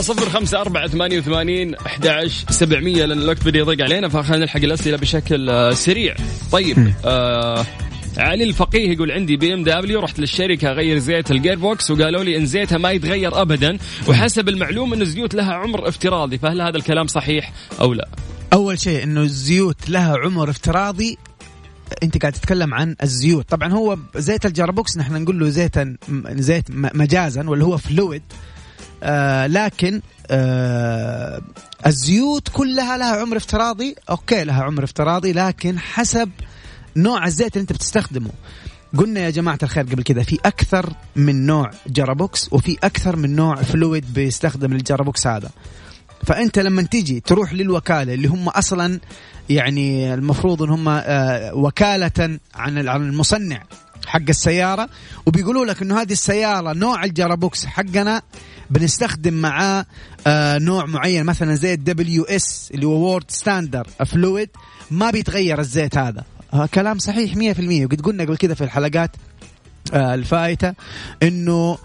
اف ام خمسة أربعة ثمانية وثمانين أحد سبعمية لأن الوقت بدي يضيق علينا فخلينا نلحق الأسئلة بشكل آه، سريع. طيب آه علي الفقيه يقول عندي BMW رحت للشركة أغير زيت ال gearbox وقالوا لي إن زيتها ما يتغير ابدا وحسب المعلومة إن الزيوت لها عمر افتراضي فهل هذا الكلام صحيح أو لا؟ أول شيء إنه الزيوت لها عمر افتراضي أنت قاعد تتكلم عن الزيوت. طبعا هو زيت ال gearbox نحن نقول له زيتا زيت مجازا ولا هو fluid آه لكن آه الزيوت كلها لها عمر افتراضي. okay لها عمر افتراضي لكن حسب نوع الزيت اللي انت بتستخدمه. قلنا يا جماعة الخير قبل كذا في أكثر من نوع gearbox وفي أكثر من نوع fluid بيستخدم ال gearbox هذا. فأنت لما تيجي تروح للوكالة اللي هم أصلا يعني المفروض إن هم آه، وكالة عن عن المصنع حق السيارة وبيقولوا لك إنه هذه السيارة نوع ال gearbox حقنا بنستخدم معاه آه نوع معين مثلا زي ال WS اللي هو world standard fluid ما بيتغير الزيت هذا. آه كلام صحيح 100% وقد قلنا قبل كذا في الحلقات آه الفائتة إنه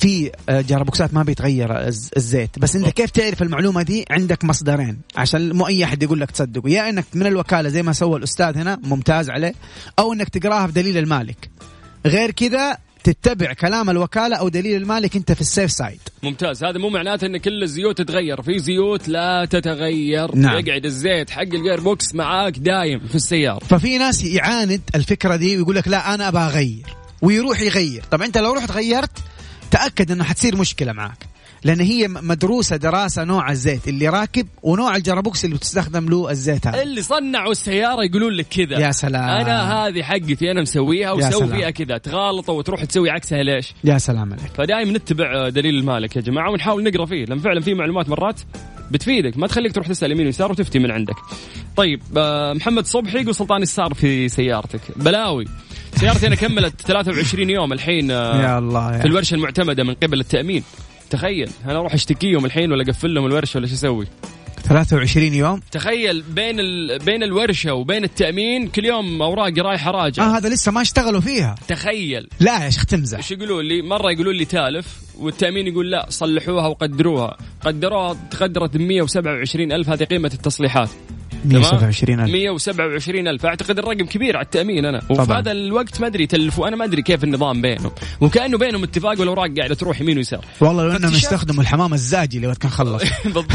في جرابوكسات ما بيتغير الزيت. بس أنت كيف تعرف المعلومة دي؟ عندك مصدرين. عشان مو أي أحد يقول لك تصدقه. يا إنك من الوكالة زي ما سوى الأستاذ هنا ممتاز عليه أو إنك تقراها في دليل المالك. غير كذا تتبع كلام الوكالة أو دليل المالك أنت في ال safe side. ممتاز. هذا مو معناته إن كل الزيوت تتغير. في زيوت لا تتغير. نعم. يقعد الزيت حق ال gearbox معاك دايم في السيارة. ففي ناس يعاند الفكرة دي ويقول لك لا أنا أبغى أغير. ويروح يغير. طب أنت لو رحت غيرت تأكد إنه حتصير مشكلة معك لأن هي مدروسة دراسة نوع الزيت اللي راكب ونوع ال gearbox اللي بتستخدم له الزيت هذا. اللي صنعوا السيارة يقولون لك كذا. يا سلام. أنا هذه حقتي أنا مسويها وسوي فيها كذا. تغالطه وتروح تسوي عكسها ليش؟ يا سلام عليك. فدائما نتبع دليل المالك يا جماعة ونحاول نقرأ فيه. لأن فعلا في معلومات مرات بتفيدك. ما تخليك تروح تسأل يمين ويسار وتفتي من عندك. طيب آه، محمد صبحي يقول سلطان السار في سيارتك. بلاوي. سيارتي أنا كملت 23 يوم الحين آه، يا الله يا. في الورشة المعتمدة من قبل التأمين. تخيل أنا أروح أشتكيهم الحين ولا أقفل لهم الورشة ولا شو أسوي؟ 23 يوم؟ تخيل بين ال... بين الورشة وبين التأمين كل يوم أوراقي رايحة راجعة. آه هذا لسه ما اشتغلوا فيها. تخيل. لا يا شيخ تمزح إيش يقولون لي؟ مرة يقولون لي تالف والتأمين يقول لا صلحوها وقدروها. قدروها تقدرت ب 127 ألف هذه قيمة التصليحات. 127 ألف. 127 ألف. أعتقد الرقم كبير على التأمين أنا. طبعا. وفي هذا الوقت ما أدري تلفوا أنا ما أدري كيف النظام بينهم. وكأنه بينهم اتفاق والأوراق قاعدة تروح يمين ويسار. والله لو أنهم يستخدموا الحمام الزاجي اللي كان خلص. بالضبط.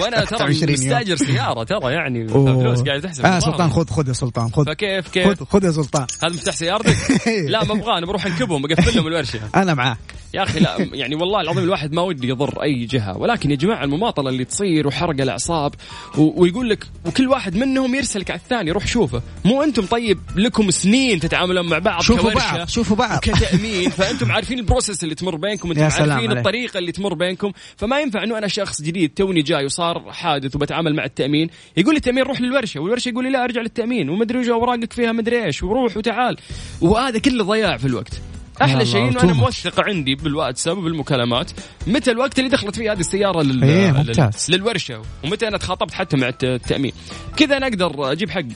وأنا ترى مستاجر سيارة ترى يعني فلوس قاعد تحسب. آه سلطان خذ خذ يا سلطان خذ. فكيف كيف؟ خذ يا سلطان. هذا مفتاح سيارتك؟ لا ما أبغى أنا بروح أنكبهم بقفل لهم الورشة. أنا معاك. يا أخي لا يعني والله العظيم الواحد ما ودي يضر أي جهة. ولكن يا جماعة المماطلة اللي تصير وحرق الأعصاب ويقول لك وكل واحد منهم يرسلك على الثاني روح شوفه. مو أنتم طيب لكم سنين تتعاملون مع بعض شوفوا بعض شوفوا بعض. كتأمين فأنتم عارفين ال process اللي تمر بينكم أنتم عارفين عليك. الطريقة اللي تمر بينكم. فما ينفع إنه أنا شخص جديد توني جاي وصار حادث وبتعامل مع التأمين. يقول لي التأمين روح للورشة والورشة يقول لي لا أرجع للتأمين. ومدري وش أوراقك فيها مدري إيش. وروح وتعال. وهذا كله ضياع في الوقت. أحلى شيء إنه أنا موثق عندي بالواتساب وبالمكالمات. متى الوقت اللي دخلت فيه هذه السيارة لل... ممتاز. للورشة؟ ومتى أنا تخاطبت حتى مع التأمين؟ كذا أنا أقدر أجيب حقي.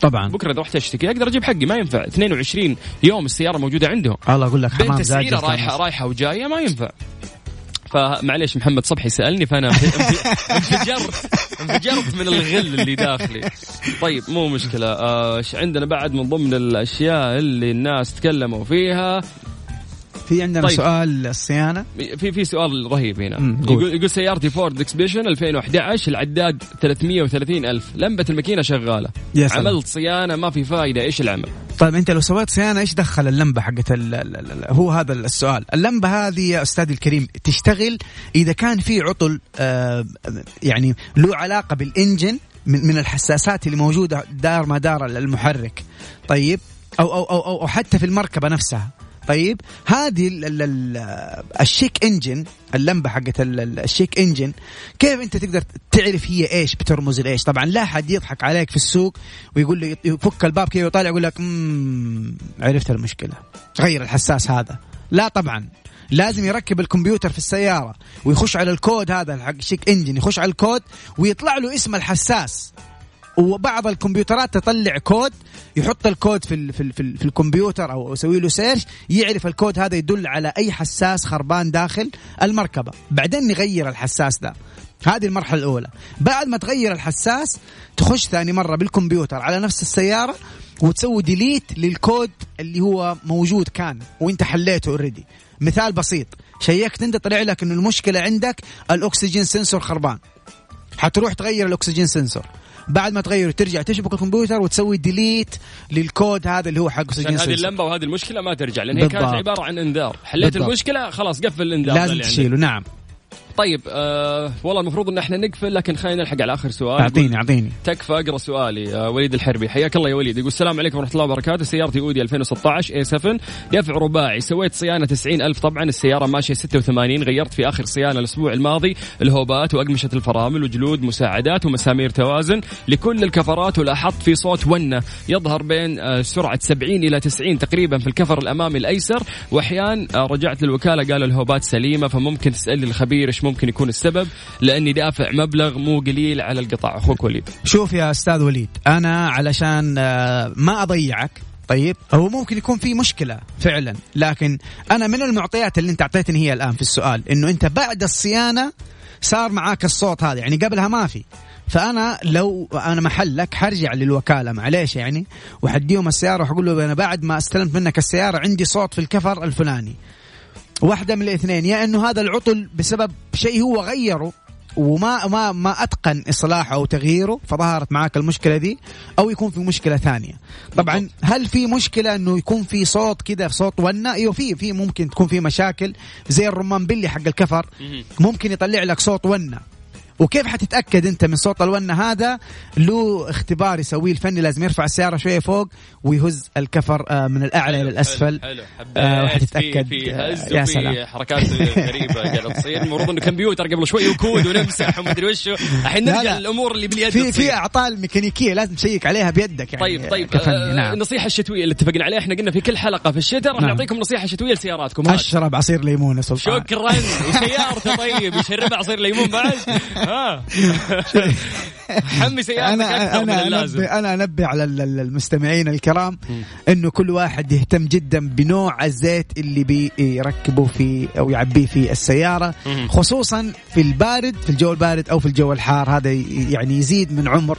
طبعا. بكرة إذا رحت أشتكي أقدر أجيب حقي ما ينفع. 22 يوم السيارة موجودة عندهم. الله أقول لك حمام تسعيره رايحه رايحة وجاية ما ينفع. فمعليش محمد صبحي سألني فأنا انفجرت انفجرت من الغل اللي داخلي. طيب مو مشكلة. إيش آه عندنا بعد من ضمن الأشياء اللي الناس تكلموا فيها؟ في عندنا طيب. سؤال الصيانه في في سؤال رهيب هنا. يقول, يقول سيارتي فورد اكسبيديشن 2011 العداد 330 ألف. لمبة الماكينة شغالة. يا سلام. عملت صيانة ما في فايدة. إيش العمل؟ طيب أنت لو سويت صيانة إيش دخل اللمبة حقت هو هذا السؤال. اللمبة هذه يا أستاذي الكريم تشتغل إذا كان في عطل آه يعني له علاقة بال engine من, من الحساسات اللي موجودة دار ما دار المحرك. طيب أو أو أو, أو حتى في المركبة نفسها. طيب هذه ال check engine اللمبة حقت ال check engine كيف انت تقدر تعرف هي إيش بترمز لإيش؟ طبعا لا حد يضحك عليك في السوق ويقول لي يفك الباب كذا ويطالع يقول لك عرفت المشكلة غير الحساس هذا. لا طبعا لازم يركب الكمبيوتر في السيارة ويخش على الكود هذا حق check engine يخش على الكود ويطلع له اسم الحساس. وبعض الكمبيوترات تطلع كود يحط الكود في ال في, ال في, ال في الكمبيوتر أو يسوي له search يعرف الكود هذا يدل على أي حساس خربان داخل المركبة. بعدين نغير الحساس ده. هذه المرحلة الأولى. بعد ما تغير الحساس تخش ثاني مرة بالكمبيوتر على نفس السيارة وتسوي delete للكود اللي هو موجود كان وانت حليته already مثال بسيط. شيكت انت طلع لك إنه المشكلة عندك ال oxygen sensor خربان. حتروح تغير ال oxygen sensor بعد ما تغيره ترجع تشبك الكمبيوتر وتسوي delete للكود هذا اللي هو حق اكسجين هذه اللمبة وهذه المشكلة ما ترجع لأن هي كانت عبارة عن انذار. حليت بالضبط. المشكلة خلاص قفل الانذار لازم تشيله. نعم. طيب آه والله المفروض إن إحنا نقفل لكن خلينا نلحق على آخر سؤال. أعطيني أعطيني. تكفى أقرأ سؤالي آه وليد الحربي. حياك الله يا وليد. يقول السلام عليكم ورحمة الله وبركاته. سيارتي أودي 2016 اي 7 دفع رباعي. سويت صيانة 90000 طبعا السيارة ماشية 86 غيرت في آخر صيانة الأسبوع الماضي. الهوبات وأقمشة الفرامل وجلود مساعدات ومسامير توازن. لكل الكفرات ولاحظت في صوت ونة يظهر بين آه سرعة 70 إلى 90 تقريبا في الكفر الأمامي الأيسر. واحيان آه رجعت للوكالة قالوا الهوبات سليمة فممكن تسالي الخبير ممكن يكون السبب لأني دافع مبلغ مو قليل على القطاع. أخوك وليد. شوف يا أستاذ وليد أنا علشان آه، ما أضيعك طيب هو ممكن يكون في مشكلة فعلا لكن أنا من المعطيات اللي أنت أعطيتني هي الآن في السؤال إنه أنت بعد الصيانة صار معاك الصوت هذا يعني قبلها ما في. فأنا لو أنا محلك حرجع للوكالة معليش يعني وحديهم السيارة وحقول له أنا بعد ما استلمت منك السيارة عندي صوت في الكفر الفلاني. واحدة من الاثنين يا أنه هذا العطل بسبب شيء هو غيره وما ما ما أتقن إصلاحه أو تغييره فظهرت معاك المشكلة دي أو يكون في مشكلة ثانية. طبعا هل في مشكلة أنه يكون في صوت كده صوت ونة؟ أيوه في في ممكن تكون في مشاكل زي الرمان بلي حق الكفر ممكن يطلع لك صوت ونة. وكيف حتتأكد أنت من صوت الونه هذا؟ له اختبار يسويه الفني لازم يرفع السيارة شوية فوق ويهز الكفر آه، من الأعلى إلى الأسفل. حلو آه وحتتأكد في, في هز يا سلام. حركات غريبة قاعدة تصير. المفروض إنه كمبيوتر قبل شوي وكود ونمسح ومدري وش. الحين نرجع للامور اللي باليد في في أعطال ميكانيكية لازم تشيك عليها بيدك يعني طيب طيب آه نعم. النصيحه الشتوية اللي اتفقنا عليها إحنا قلنا في كل حلقة في الشتاء راح نعم. نعطيكم نصيحة شتوية لسياراتكم. أشرب عصير ليمون يا سلطان. شكرا. وسيارته طيب يشرب عصير ليمون بعد. ها. حمي سيارتك أنا أنا انبه أنا أنبه على المستمعين الكرام إنه كل واحد يهتم جدا بنوع الزيت اللي بيركبه في أو يعبيه في السيارة خصوصا في البارد في الجو البارد أو في الجو الحار هذا يعني يزيد من عمر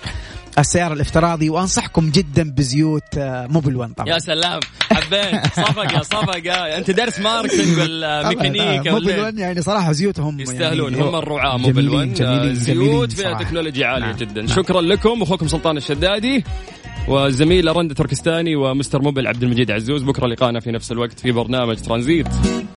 السيارة الافتراضي وأنصحكم جدا بزيوت آه، موبل 1 طبعا. يا سلام. حبيت. صفقة صفقة أنت درس marketing ولا ميكانيكا موبل 1 يعني صراحة زيوتهم يستاهلون. يعني هم الرعاة موبل 1 زيوت فيها تكنولوجيا عالية نعم. جدا. نعم. شكرا لكم أخوكم سلطان الشدادي والزميل رندا تركستاني ومستر موبل عبد المجيد عزوز. بكرة لقانا في نفس الوقت في برنامج ترانزيت.